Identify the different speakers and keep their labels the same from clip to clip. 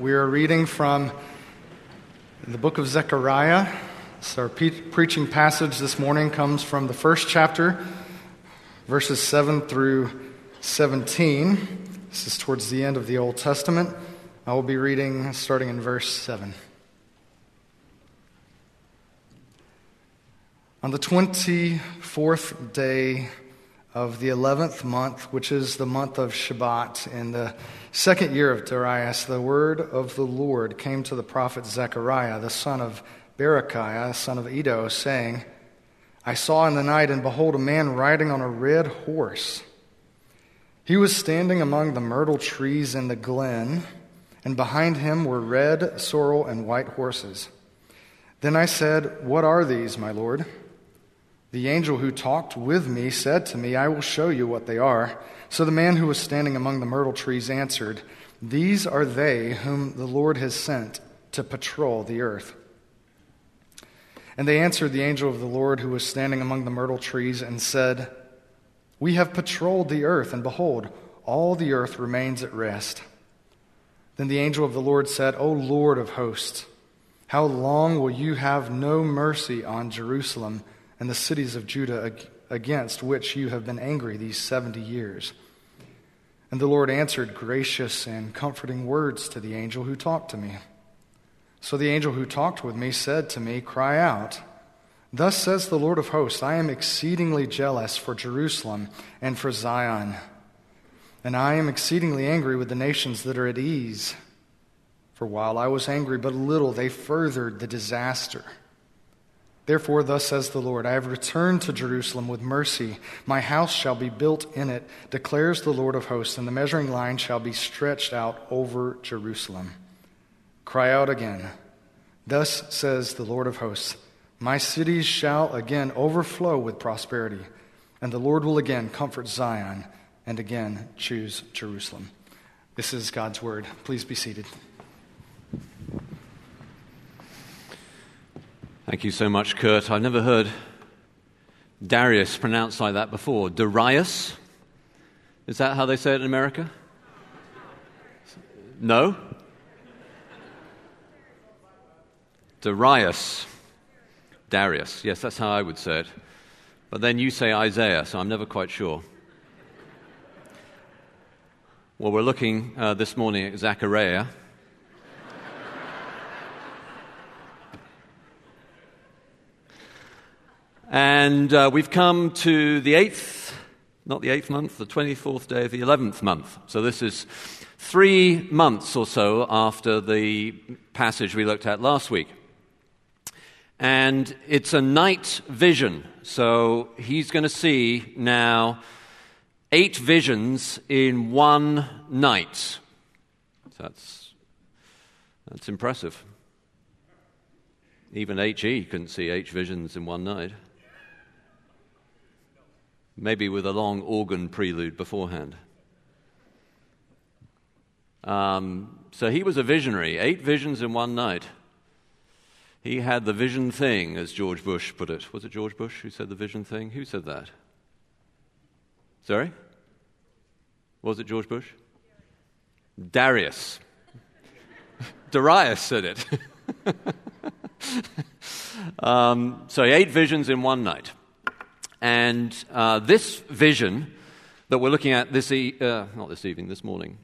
Speaker 1: We are reading from the book of Zechariah. So, our preaching passage this morning comes from the first chapter, verses 7 through 17. This is towards the end of the Old Testament. I will be reading starting in verse 7. On the 24th day of the 11th month, which is the month of Shebat, in the second year of Darius, the word of the Lord came to the prophet Zechariah, the son of Berechiah, son of Iddo, saying, I saw in the night, and behold, a man riding on a red horse. He was standing among the myrtle trees in the glen, and behind him were red, sorrel, and white horses. Then I said, What are these, my Lord? The angel who talked with me said to me, I will show you what they are. So the man who was standing among the myrtle trees answered, These are they whom the Lord has sent to patrol the earth. And they answered the angel of the Lord who was standing among the myrtle trees and said, We have patrolled the earth, and behold, all the earth remains at rest. Then the angel of the Lord said, O Lord of hosts, how long will you have no mercy on Jerusalem? And the cities of Judah against which you have been angry these 70 years. And the Lord answered gracious and comforting words to the angel who talked to me. So the angel who talked with me said to me, Cry out. Thus says the Lord of hosts I am exceedingly jealous for Jerusalem and for Zion, and I am exceedingly angry with the nations that are at ease. For while I was angry but little, they furthered the disaster. Therefore, thus says the Lord I have returned to Jerusalem with mercy. My house shall be built in it, declares the Lord of hosts, and the measuring line shall be stretched out over Jerusalem. Cry out again. Thus says the Lord of hosts My cities shall again overflow with prosperity, and the Lord will again comfort Zion and again choose Jerusalem. This is God's word. Please be seated.
Speaker 2: Thank you so much, Kurt. I've never heard Darius pronounced like that before. Darius? Is that how they say it in America? No? Darius. Darius. Yes, that's how I would say it. But then you say Isaiah, so I'm never quite sure. Well, we're looking uh, this morning at Zechariah. And uh, we've come to the eighth, not the eighth month, the 24th day of the 11th month. So this is three months or so after the passage we looked at last week. And it's a night vision. So he's going to see now eight visions in one night. That's, that's impressive. Even H.E. couldn't see eight visions in one night maybe with a long organ prelude beforehand. Um, so he was a visionary, eight visions in one night. He had the vision thing, as George Bush put it. Was it George Bush who said the vision thing? Who said that? Sorry? Was it George Bush? Darius. Darius said it. um, so eight visions in one night. And uh, this vision that we're looking at this, e- uh, not this evening, this morning,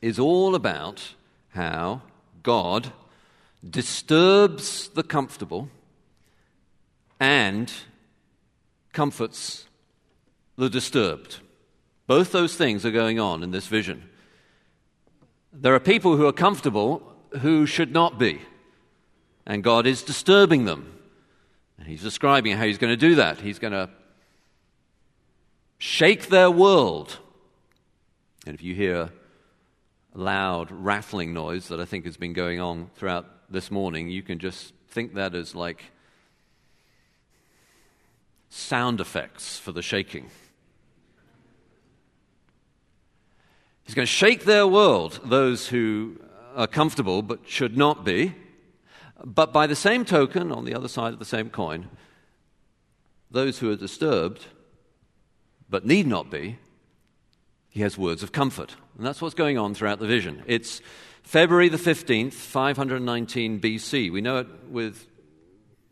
Speaker 2: is all about how God disturbs the comfortable and comforts the disturbed. Both those things are going on in this vision. There are people who are comfortable who should not be, and God is disturbing them and he's describing how he's going to do that. He's going to shake their world. And if you hear a loud rattling noise that I think has been going on throughout this morning, you can just think that as like sound effects for the shaking. He's going to shake their world, those who are comfortable but should not be. But by the same token, on the other side of the same coin, those who are disturbed, but need not be, he has words of comfort. And that's what's going on throughout the vision. It's February the 15th, 519 BC. We know it with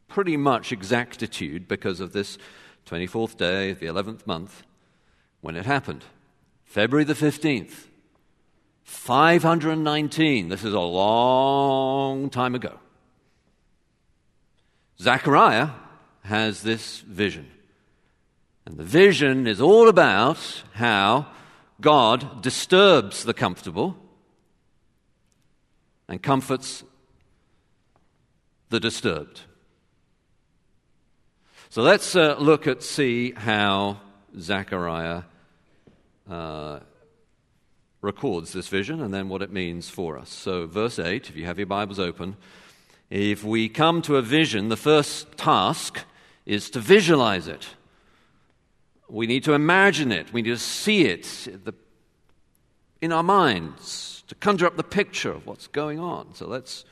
Speaker 2: pretty much exactitude because of this 24th day, of the 11th month, when it happened. February the 15th, 519. This is a long time ago. Zechariah has this vision. And the vision is all about how God disturbs the comfortable and comforts the disturbed. So let's uh, look at see how Zechariah uh, records this vision and then what it means for us. So, verse 8, if you have your Bibles open, if we come to a vision, the first task is to visualize it. We need to imagine it. We need to see it in our minds, to conjure up the picture of what's going on. So let's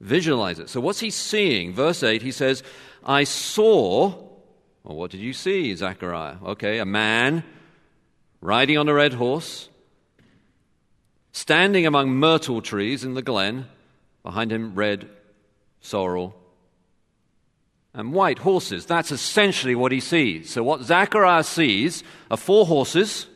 Speaker 2: visualize it. So, what's he seeing? Verse 8, he says, I saw, well, what did you see, Zechariah? Okay, a man riding on a red horse standing among myrtle trees in the glen, behind him red sorrel and white horses. That's essentially what he sees. So, what Zechariah sees are four horses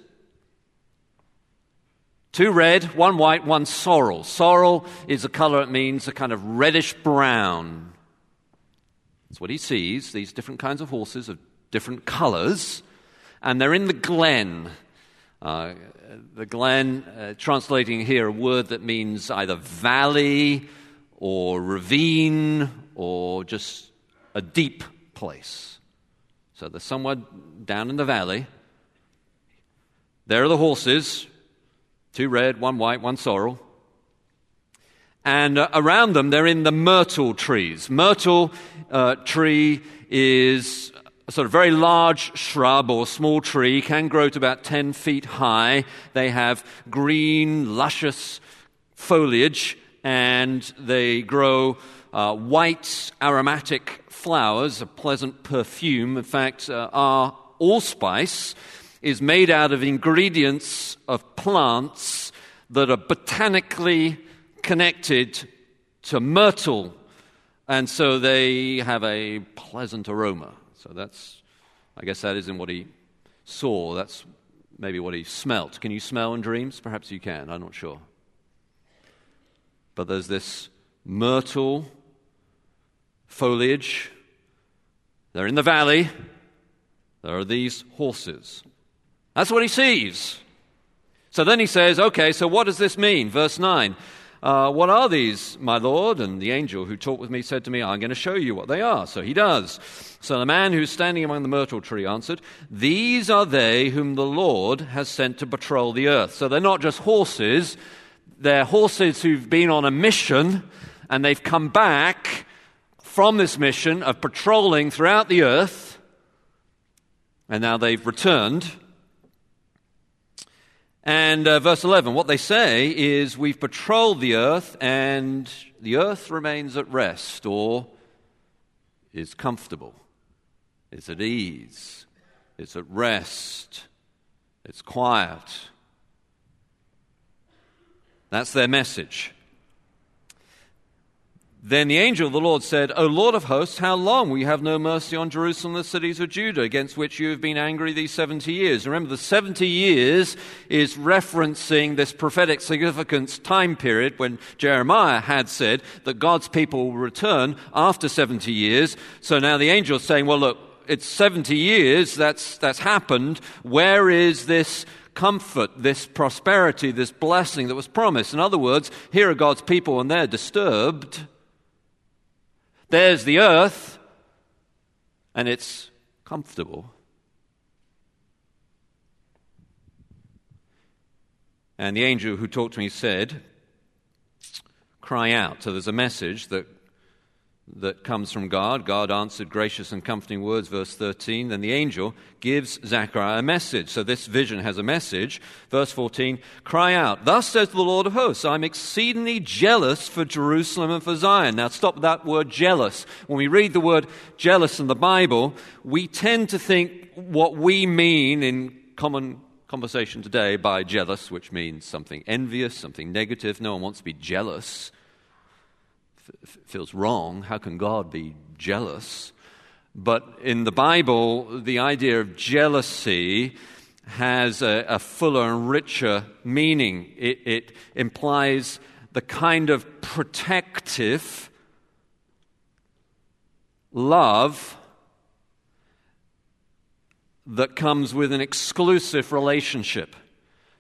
Speaker 2: two red, one white, one sorrel. Sorrel is a color, it means a kind of reddish brown. That's what he sees, these different kinds of horses of different colors, and they're in the glen. Uh, the glen, uh, translating here a word that means either valley or ravine or just a deep place. So they're somewhere down in the valley. There are the horses two red, one white, one sorrel. And uh, around them, they're in the myrtle trees. Myrtle uh, tree is a sort of very large shrub or small tree, can grow to about 10 feet high. They have green, luscious foliage, and they grow uh, white, aromatic flowers, a pleasant perfume. In fact, uh, our allspice is made out of ingredients of plants that are botanically connected to myrtle, and so they have a pleasant aroma. So that's, I guess that isn't what he saw. That's maybe what he smelt. Can you smell in dreams? Perhaps you can. I'm not sure. But there's this myrtle foliage. They're in the valley. There are these horses. That's what he sees. So then he says, okay, so what does this mean? Verse 9. Uh, what are these, my Lord? And the angel who talked with me said to me, I'm going to show you what they are. So he does. So the man who's standing among the myrtle tree answered, These are they whom the Lord has sent to patrol the earth. So they're not just horses, they're horses who've been on a mission and they've come back from this mission of patrolling throughout the earth. And now they've returned and uh, verse 11, what they say is, We've patrolled the earth, and the earth remains at rest, or is comfortable, is at ease, it's at rest, it's quiet. That's their message. Then the angel of the Lord said, O Lord of hosts, how long will you have no mercy on Jerusalem the cities of Judah, against which you have been angry these 70 years? Remember, the 70 years is referencing this prophetic significance time period when Jeremiah had said that God's people will return after 70 years. So now the angel is saying, well, look, it's 70 years, that's, that's happened. Where is this comfort, this prosperity, this blessing that was promised? In other words, here are God's people and they're disturbed. There's the earth, and it's comfortable. And the angel who talked to me said, Cry out. So there's a message that that comes from God. God answered gracious and comforting words, verse 13. Then the angel gives Zechariah a message. So this vision has a message. Verse 14 Cry out, Thus says the Lord of hosts, I'm exceedingly jealous for Jerusalem and for Zion. Now stop that word jealous. When we read the word jealous in the Bible, we tend to think what we mean in common conversation today by jealous, which means something envious, something negative. No one wants to be jealous. Feels wrong. How can God be jealous? But in the Bible, the idea of jealousy has a, a fuller and richer meaning. It, it implies the kind of protective love that comes with an exclusive relationship.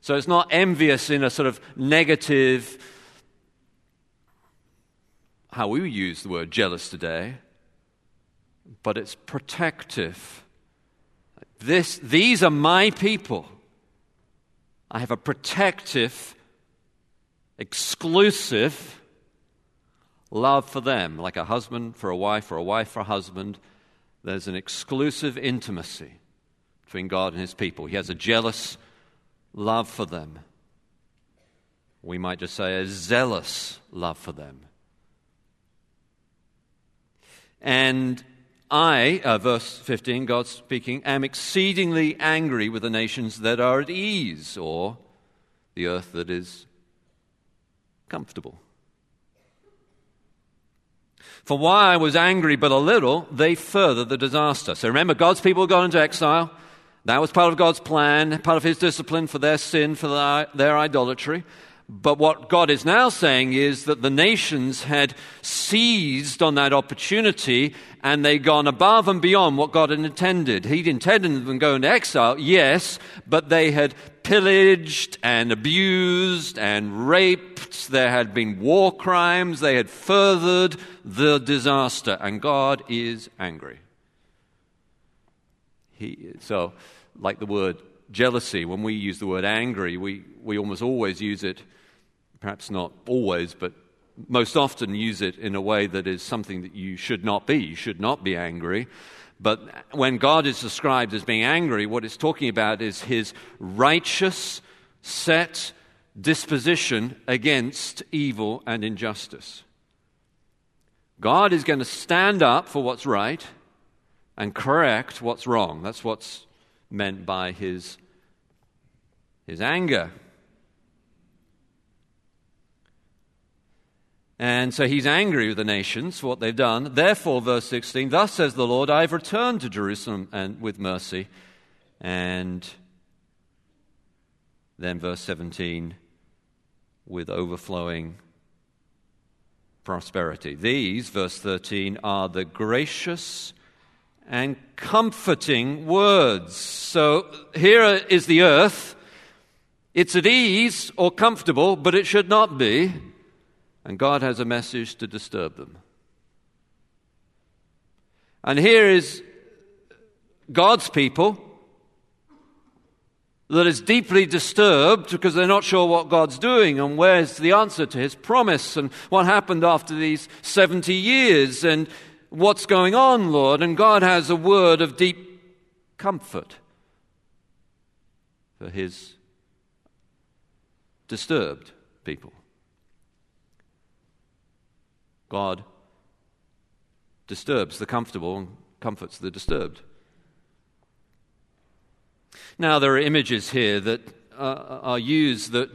Speaker 2: So it's not envious in a sort of negative, how we use the word jealous today, but it's protective. This, these are my people. I have a protective, exclusive love for them, like a husband for a wife or a wife for a husband. There's an exclusive intimacy between God and his people. He has a jealous love for them. We might just say a zealous love for them. And I, uh, verse 15, God speaking, am exceedingly angry with the nations that are at ease, or the earth that is comfortable. For while I was angry but a little, they further the disaster. So remember, God's people got into exile. That was part of God's plan, part of His discipline for their sin, for their idolatry. But what God is now saying is that the nations had seized on that opportunity and they'd gone above and beyond what God had intended. He'd intended them to go into exile, yes, but they had pillaged and abused and raped. There had been war crimes. They had furthered the disaster, and God is angry. He, so, like the word jealousy, when we use the word angry, we, we almost always use it, perhaps not always, but most often use it in a way that is something that you should not be. You should not be angry. But when God is described as being angry, what it's talking about is his righteous, set disposition against evil and injustice. God is going to stand up for what's right and correct what's wrong. That's what's meant by his, his anger. And so he's angry with the nations for what they've done. Therefore, verse 16, thus says the Lord, I've returned to Jerusalem and with mercy. And then verse 17, with overflowing prosperity. These, verse 13, are the gracious and comforting words. So here is the earth. It's at ease or comfortable, but it should not be. And God has a message to disturb them. And here is God's people that is deeply disturbed because they're not sure what God's doing and where's the answer to his promise and what happened after these 70 years and what's going on, Lord. And God has a word of deep comfort for his disturbed people. God disturbs the comfortable and comforts the disturbed. Now, there are images here that uh, are used that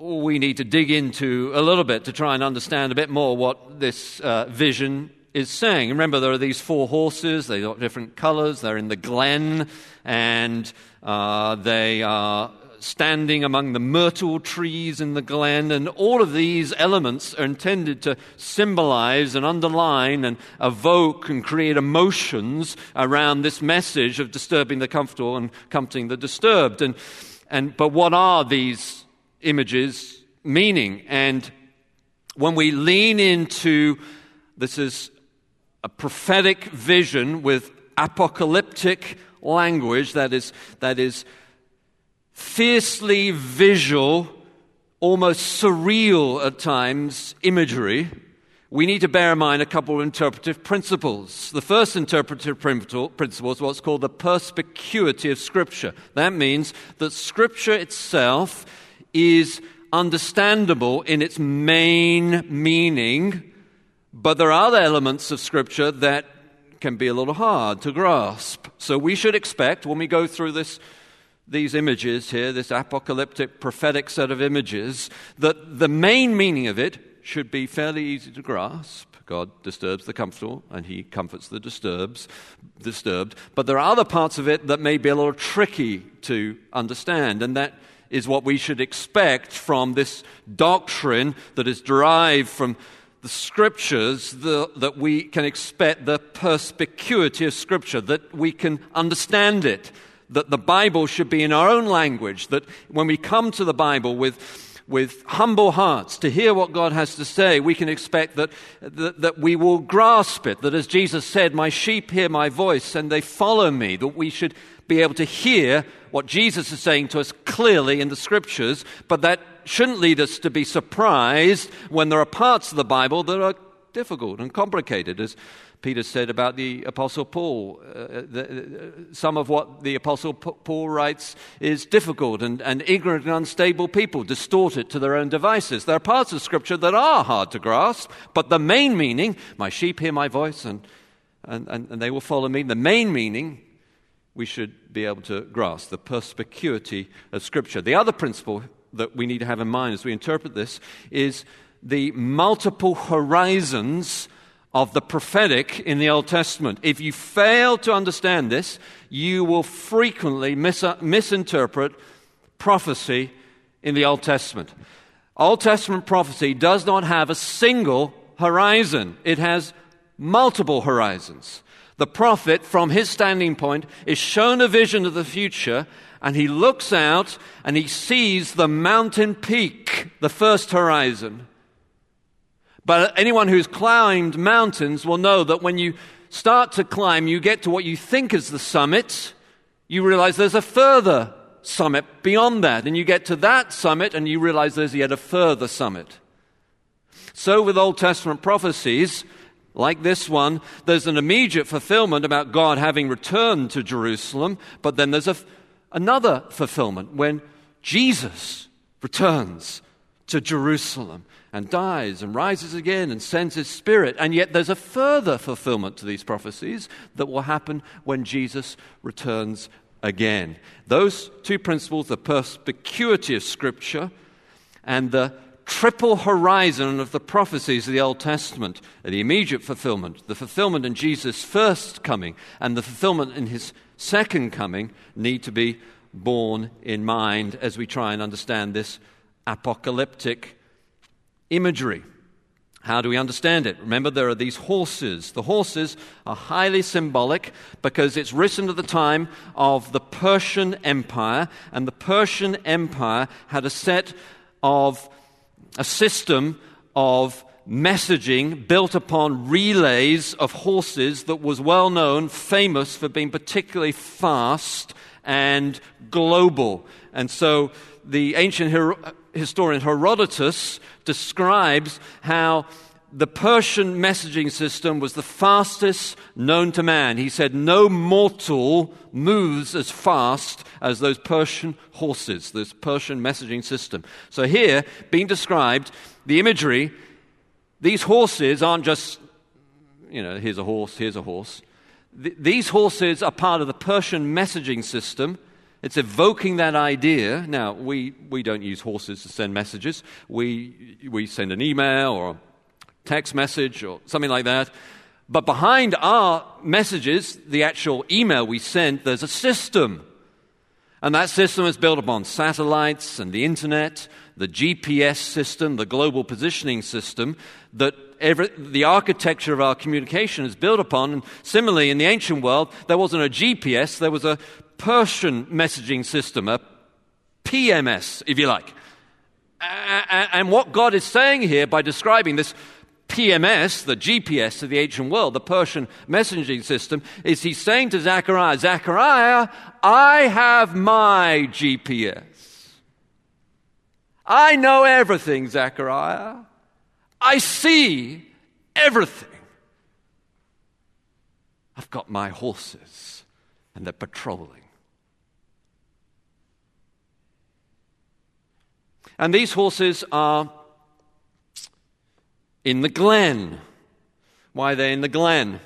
Speaker 2: we need to dig into a little bit to try and understand a bit more what this uh, vision is saying. Remember, there are these four horses, they've got different colors, they're in the glen, and uh, they are standing among the myrtle trees in the glen, and all of these elements are intended to symbolize and underline and evoke and create emotions around this message of disturbing the comfortable and comforting the disturbed. And, and, but what are these images meaning? And when we lean into this is a prophetic vision with apocalyptic language that is, that is fiercely visual, almost surreal at times imagery, we need to bear in mind a couple of interpretive principles. The first interpretive principle is what's called the perspicuity of Scripture. That means that Scripture itself is understandable in its main meaning, but there are other elements of Scripture that can be a little hard to grasp. So we should expect, when we go through this these images here, this apocalyptic prophetic set of images, that the main meaning of it should be fairly easy to grasp. God disturbs the comfortable and he comforts the disturbs, disturbed. But there are other parts of it that may be a little tricky to understand, and that is what we should expect from this doctrine that is derived from the scriptures, the, that we can expect the perspicuity of scripture, that we can understand it, that the Bible should be in our own language, that when we come to the Bible with with humble hearts to hear what God has to say, we can expect that, that, that, we will grasp it. That as Jesus said, My sheep hear my voice and they follow me. That we should be able to hear what Jesus is saying to us clearly in the scriptures, but that shouldn't lead us to be surprised when there are parts of the Bible that are difficult and complicated. As Peter said about the Apostle Paul. Uh, the, uh, some of what the Apostle Paul writes is difficult, and, and ignorant and unstable people distort it to their own devices. There are parts of Scripture that are hard to grasp, but the main meaning, my sheep hear my voice and, and, and, and they will follow me, the main meaning we should be able to grasp, the perspicuity of Scripture. The other principle that we need to have in mind as we interpret this is the multiple horizons of the prophetic in the Old Testament. If you fail to understand this, you will frequently mis- misinterpret prophecy in the Old Testament. Old Testament prophecy does not have a single horizon, it has multiple horizons. The prophet, from his standing point, is shown a vision of the future, and he looks out and he sees the mountain peak, the first horizon. But anyone who's climbed mountains will know that when you start to climb, you get to what you think is the summit, you realize there's a further summit beyond that. And you get to that summit and you realize there's yet a further summit. So with Old Testament prophecies, like this one, there's an immediate fulfillment about God having returned to Jerusalem, but then there's a, another fulfillment when Jesus returns to Jerusalem and dies and rises again and sends his spirit. And yet there's a further fulfillment to these prophecies that will happen when Jesus returns again. Those two principles, the perspicuity of Scripture and the triple horizon of the prophecies of the Old Testament, the immediate fulfillment, the fulfillment in Jesus' first coming, and the fulfillment in his second coming, need to be borne in mind as we try and understand this apocalyptic imagery. How do we understand it? Remember, there are these horses. The horses are highly symbolic because it's written at the time of the Persian Empire, and the Persian Empire had a set of, a system of messaging built upon relays of horses that was well known, famous for being particularly fast and global. And so the ancient historian Herodotus describes how the Persian messaging system was the fastest known to man. He said, No mortal moves as fast as those Persian horses, this Persian messaging system. So, here, being described, the imagery, these horses aren't just, you know, here's a horse, here's a horse. Th- these horses are part of the Persian messaging system it's evoking that idea. Now, we, we don't use horses to send messages. We, we send an email or a text message or something like that. But behind our messages, the actual email we send, there's a system. And that system is built upon satellites and the internet, the GPS system, the global positioning system, that every, the architecture of our communication is built upon. And similarly, in the ancient world, there wasn't a GPS, there was a Persian messaging system, a PMS, if you like. And what God is saying here by describing this PMS, the GPS of the ancient world, the Persian messaging system, is he's saying to Zechariah, Zechariah, I have my GPS. I know everything, Zechariah. I see everything. I've got my horses, and they're patrolling. And these horses are in the glen. Why are they in the glen?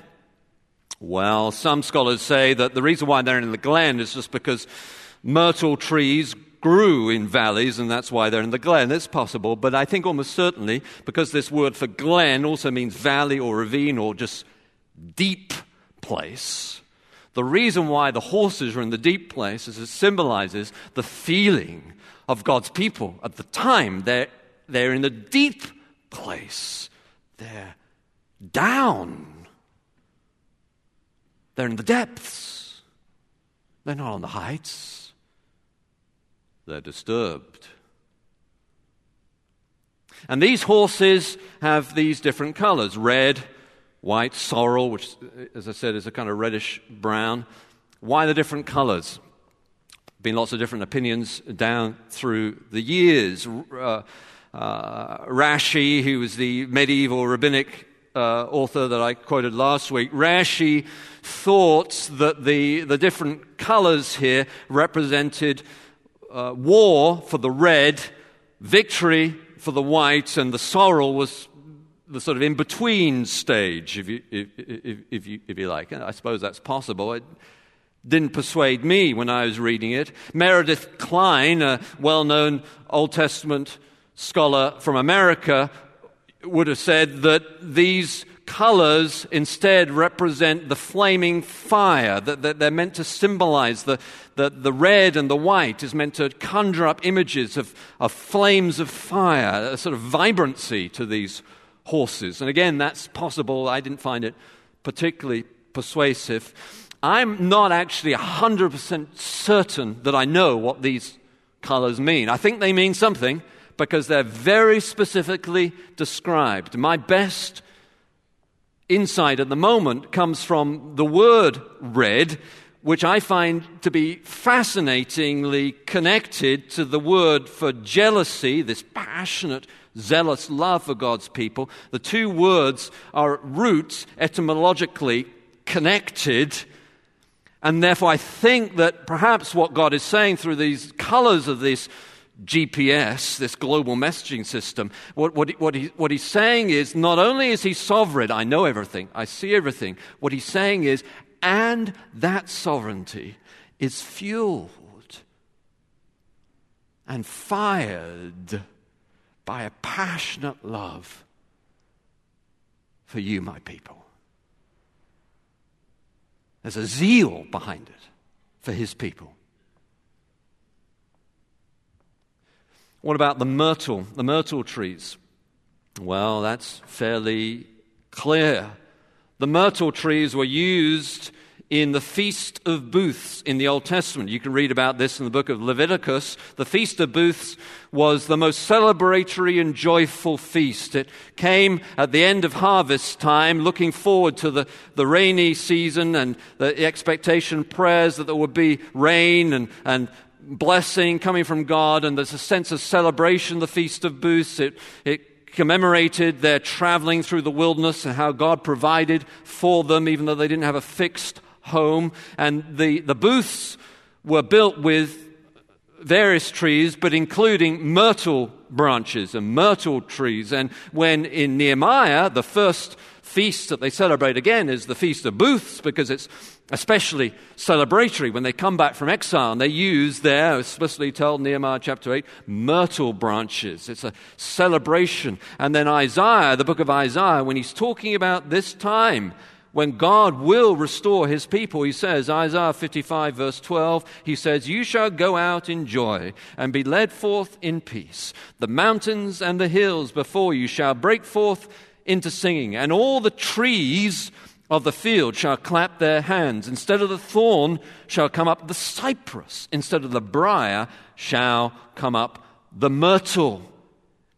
Speaker 2: Well, some scholars say that the reason why they're in the glen is just because myrtle trees grew in valleys, and that's why they're in the glen. It's possible, but I think almost certainly because this word for glen also means valley or ravine or just deep place. The reason why the horses are in the deep place is it symbolizes the feeling of God's people at the time. They're, they're in the deep place, they're down, they're in the depths, they're not on the heights, they're disturbed. And these horses have these different colors red, white, sorrel, which, as I said, is a kind of reddish brown. Why the different colors? Been lots of different opinions down through the years. Uh, uh, Rashi, who was the medieval rabbinic uh, author that I quoted last week, Rashi thought that the, the different colors here represented uh, war for the red, victory for the white, and the sorrel was the sort of in between stage, if you, if, if, if, you, if you like. I suppose that's possible. It didn't persuade me when I was reading it. Meredith Kline, a well known Old Testament scholar from America, would have said that these colors instead represent the flaming fire, that, they're meant to symbolize the, the, the red and the white is meant to conjure up images of, of flames of fire, a sort of vibrancy to these horses. And again, that's possible. I didn't find it particularly persuasive. I'm not actually 100% certain that I know what these colors mean. I think they mean something because they're very specifically described. My best insight at the moment comes from the word red, which I find to be fascinatingly connected to the word for jealousy, this passionate zealous love for God's people. The two words are roots etymologically connected. And therefore, I think that perhaps what God is saying through these colors of this GPS, this global messaging system, what, what, what, he, what he's saying is not only is he sovereign, I know everything, I see everything, what he's saying is, and that sovereignty is fueled and fired by a passionate love for you, my people. There's a zeal behind it for his people. What about the myrtle, the myrtle trees? Well, that's fairly clear. The myrtle trees were used in the Feast of Booths in the Old Testament. You can read about this in the book of Leviticus. The Feast of Booths was the most celebratory and joyful feast. It came at the end of harvest time, looking forward to the, the rainy season and the expectation prayers that there would be rain and, and blessing coming from God, and there's a sense of celebration, the Feast of Booths. It, it commemorated their traveling through the wilderness and how God provided for them, even though they didn't have a fixed home. And the, the booths were built with various trees, but including myrtle branches and myrtle trees. And when in Nehemiah, the first feast that they celebrate again is the Feast of Booths because it's especially celebratory when they come back from exile and they use there, explicitly told Nehemiah chapter 8, myrtle branches. It's a celebration. And then Isaiah, the book of Isaiah, when he's talking about this time when God will restore his people, he says, Isaiah 55, verse 12, he says, You shall go out in joy and be led forth in peace. The mountains and the hills before you shall break forth into singing, and all the trees of the field shall clap their hands. Instead of the thorn shall come up the cypress, instead of the brier shall come up the myrtle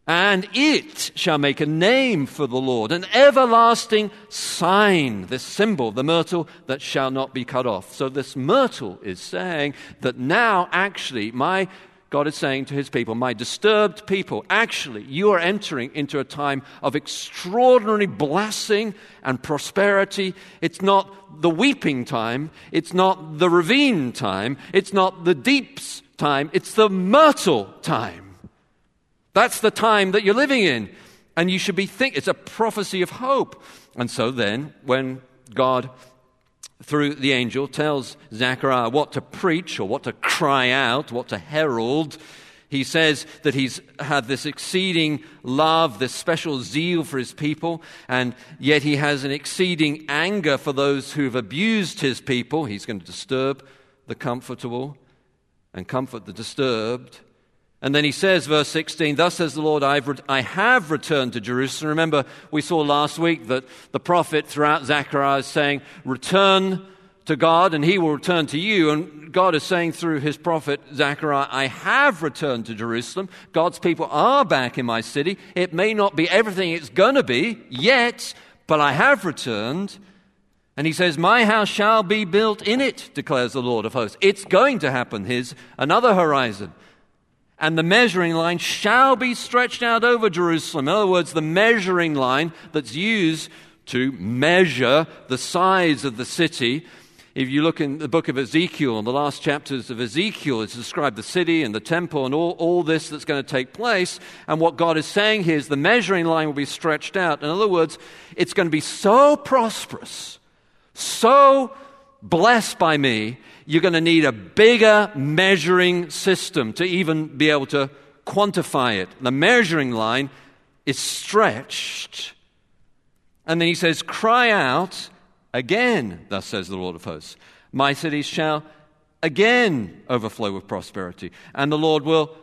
Speaker 2: and it shall make a name for the Lord, an everlasting sign, this symbol, the myrtle that shall not be cut off. So, this myrtle is saying that now, actually, my God is saying to his people, my disturbed people, actually, you are entering into a time of extraordinary blessing and prosperity. It's not the weeping time, it's not the ravine time, it's not the deeps time, it's the myrtle time. That's the time that you're living in. And you should be thinking, it's a prophecy of hope. And so then, when God through the angel, tells Zechariah what to preach or what to cry out, what to herald. He says that he's had this exceeding love, this special zeal for his people, and yet he has an exceeding anger for those who've abused his people. He's going to disturb the comfortable and comfort the disturbed. And then he says, verse 16, Thus says the Lord, I have returned to Jerusalem. Remember, we saw last week that the prophet throughout Zechariah is saying, Return to God, and he will return to you. And God is saying through his prophet Zechariah, I have returned to Jerusalem. God's people are back in my city. It may not be everything it's going to be yet, but I have returned. And he says, My house shall be built in it, declares the Lord of hosts. It's going to happen. Here's another horizon. And the measuring line shall be stretched out over Jerusalem. In other words, the measuring line that's used to measure the size of the city. If you look in the book of Ezekiel, in the last chapters of Ezekiel, it's described the city and the temple and all, all this that's going to take place. And what God is saying here is the measuring line will be stretched out. In other words, it's going to be so prosperous so blessed by me, you're going to need a bigger measuring system to even be able to quantify it. The measuring line is stretched. And then he says, Cry out again, thus says the Lord of hosts. My cities shall again overflow with prosperity, and the Lord will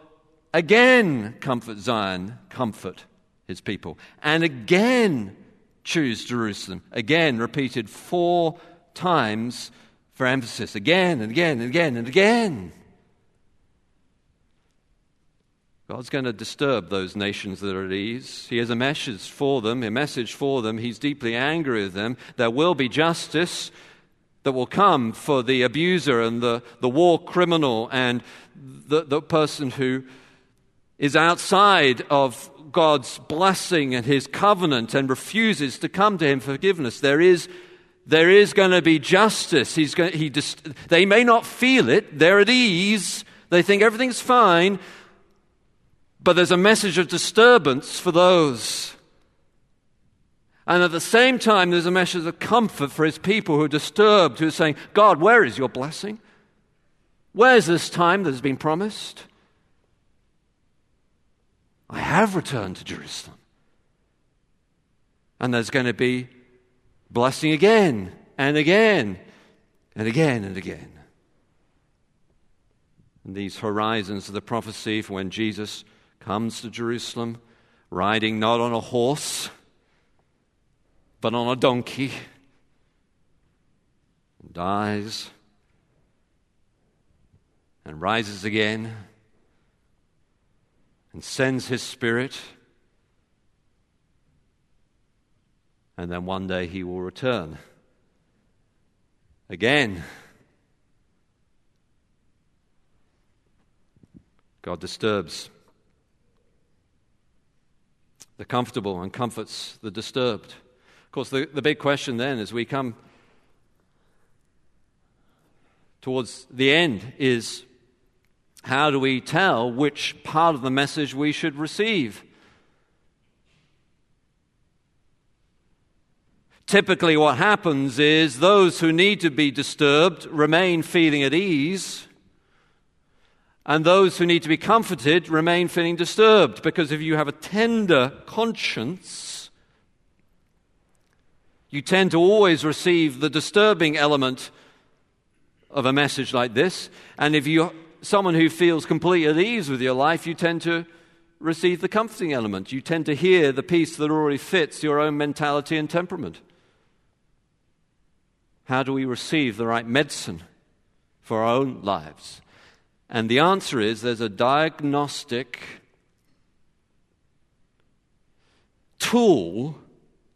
Speaker 2: again comfort Zion, comfort his people, and again choose Jerusalem. Again, repeated four times for emphasis. Again and again and again and again. God's going to disturb those nations that are at ease. He has a message for them, a message for them. He's deeply angry with them. There will be justice that will come for the abuser and the, the war criminal and the, the person who is outside of God's blessing and his covenant and refuses to come to him for forgiveness, there is, there is going to be justice. He's going, he just, they may not feel it, they're at ease, they think everything's fine, but there's a message of disturbance for those. And at the same time, there's a message of comfort for his people who are disturbed, who are saying, God, where is your blessing? Where's this time that has been promised? I have returned to Jerusalem. And there's going to be blessing again and again and again and again. And these horizons of the prophecy for when Jesus comes to Jerusalem, riding not on a horse, but on a donkey, and dies and rises again and sends his spirit. And then one day he will return. Again. God disturbs the comfortable and comforts the disturbed. Of course, the, the big question then as we come towards the end is how do we tell which part of the message we should receive? Typically, what happens is those who need to be disturbed remain feeling at ease, and those who need to be comforted remain feeling disturbed. Because if you have a tender conscience, you tend to always receive the disturbing element of a message like this. And if you're someone who feels completely at ease with your life, you tend to receive the comforting element. You tend to hear the piece that already fits your own mentality and temperament. How do we receive the right medicine for our own lives? And the answer is there's a diagnostic tool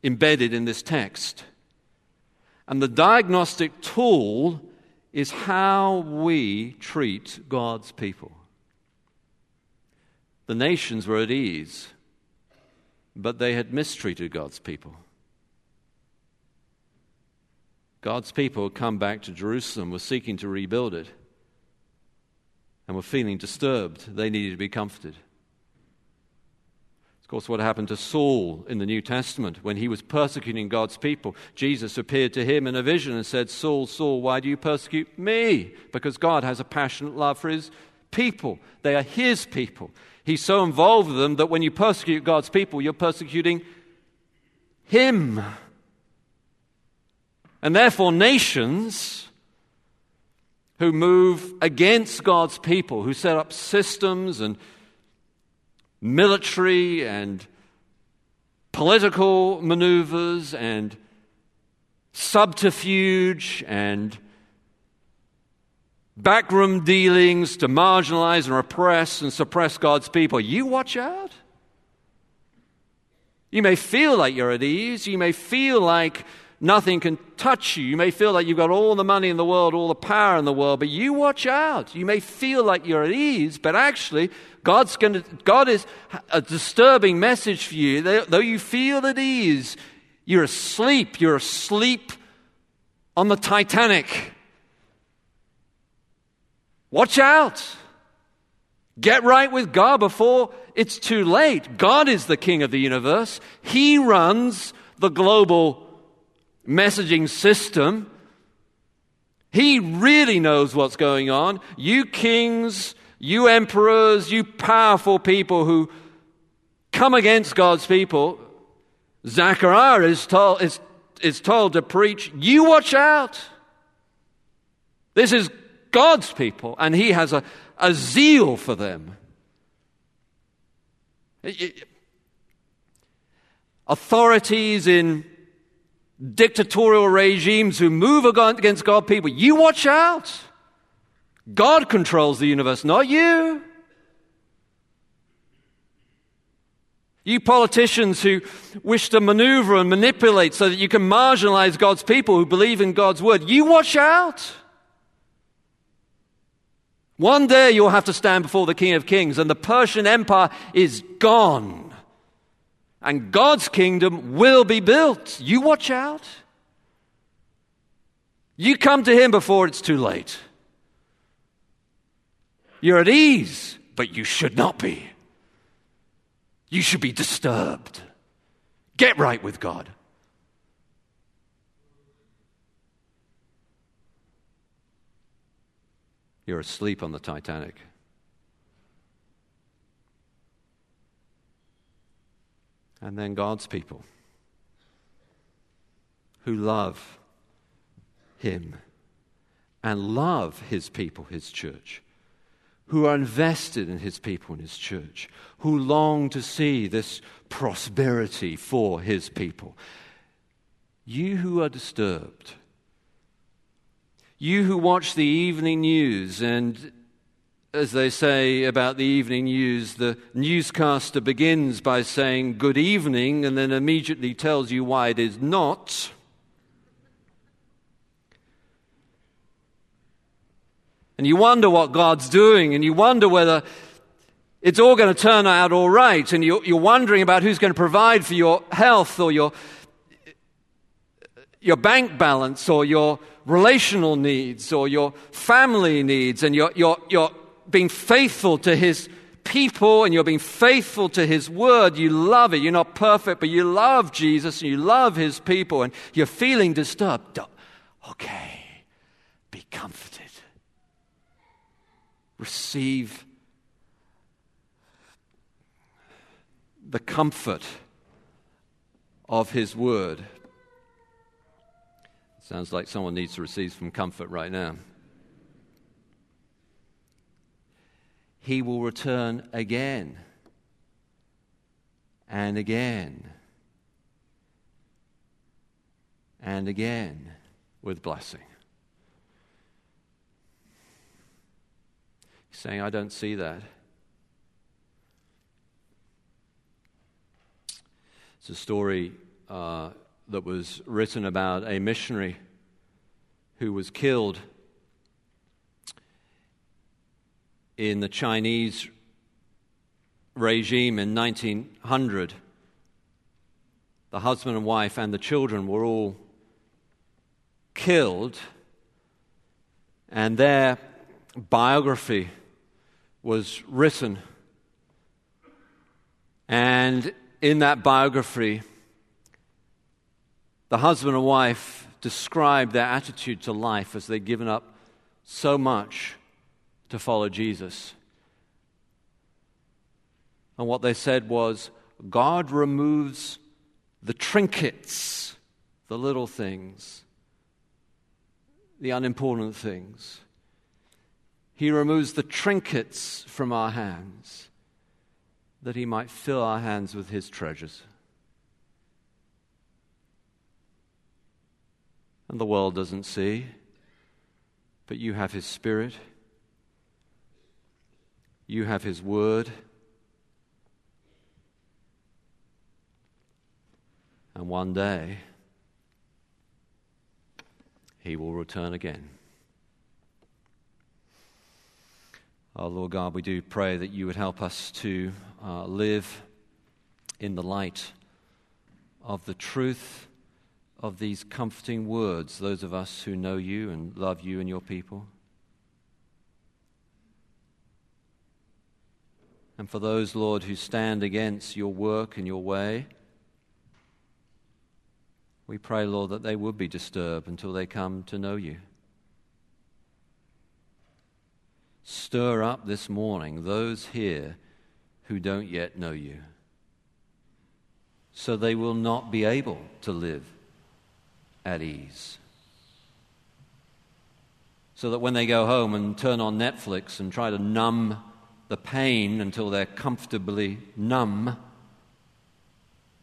Speaker 2: embedded in this text. And the diagnostic tool is how we treat God's people. The nations were at ease, but they had mistreated God's people. God's people had come back to Jerusalem, were seeking to rebuild it, and were feeling disturbed. They needed to be comforted. Of course, what happened to Saul in the New Testament when he was persecuting God's people? Jesus appeared to him in a vision and said, Saul, Saul, why do you persecute me? Because God has a passionate love for his people. They are his people. He's so involved with them that when you persecute God's people, you're persecuting him. And therefore, nations who move against God's people, who set up systems and military and political maneuvers and subterfuge and backroom dealings to marginalize and repress and suppress God's people. You watch out. You may feel like you're at ease. You may feel like nothing can touch you. You may feel like you've got all the money in the world, all the power in the world, but you watch out. You may feel like you're at ease, but actually, God's going to, God is a disturbing message for you. Though you feel at ease, you're asleep. You're asleep on the Titanic. Watch out. Get right with God before it's too late. God is the king of the universe. He runs the global messaging system. He really knows what's going on. You kings, you emperors, you powerful people who come against God's people, Zechariah is told, is, is told to preach, you watch out. This is God's people, and he has a, a zeal for them. Authorities in dictatorial regimes who move against God people, you watch out. God controls the universe, not you. You politicians who wish to maneuver and manipulate so that you can marginalize God's people who believe in God's word, you watch out. One day you'll have to stand before the King of Kings, and the Persian Empire is gone and God's kingdom will be built. You watch out. You come to Him before it's too late. You're at ease, but you should not be. You should be disturbed. Get right with God. You're asleep on the Titanic. And then God's people who love Him and love His people, His church, who are invested in His people and His church, who long to see this prosperity for His people. You who are disturbed, you who watch the evening news and as they say about the evening news, the newscaster begins by saying good evening and then immediately tells you why it is not. And you wonder what God's doing, and you wonder whether it's all going to turn out all right, and you're, you're wondering about who's going to provide for your health or your, your bank balance or your relational needs or your family needs, and you're, you're, you're being faithful to his people and you're being faithful to his word, you love it. You're not perfect, but you love Jesus and you love his people and you're feeling disturbed. Okay, be comforted. Receive the comfort of his word. Sounds like someone needs to receive some comfort right now. He will return again and again and again with blessing. He's saying, I don't see that. It's a story uh, that was written about a missionary who was killed in the Chinese regime in 1900, the husband and wife and the children were all killed, and their biography was written. And in that biography, the husband and wife describe their attitude to life as they'd given up so much to follow Jesus. And what they said was God removes the trinkets, the little things, the unimportant things. He removes the trinkets from our hands that He might fill our hands with His treasures. And the world doesn't see, but you have His Spirit, you have His Word. And one day, he will return again. Oh, Lord God, we do pray that you would help us to uh, live in the light of the truth of these comforting words, those of us who know you and love you and your people. And for those, Lord, who stand against your work and your way, we pray, Lord, that they would be disturbed until they come to know you. Stir up this morning those here who don't yet know you, so they will not be able to live at ease. So that when they go home and turn on Netflix and try to numb the pain until they're comfortably numb,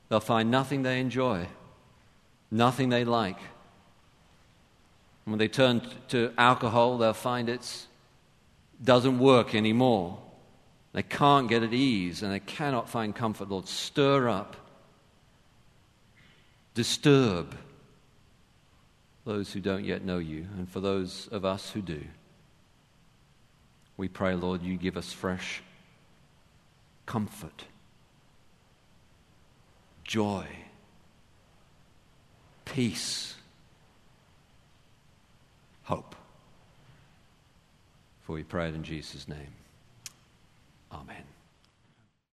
Speaker 2: they'll find nothing they enjoy nothing they like. And When they turn to alcohol, they'll find it doesn't work anymore. They can't get at ease and they cannot find comfort. Lord, stir up, disturb those who don't yet know you, and for those of us who do. We pray, Lord, you give us fresh comfort, joy peace, hope. For we pray it in Jesus' name. Amen.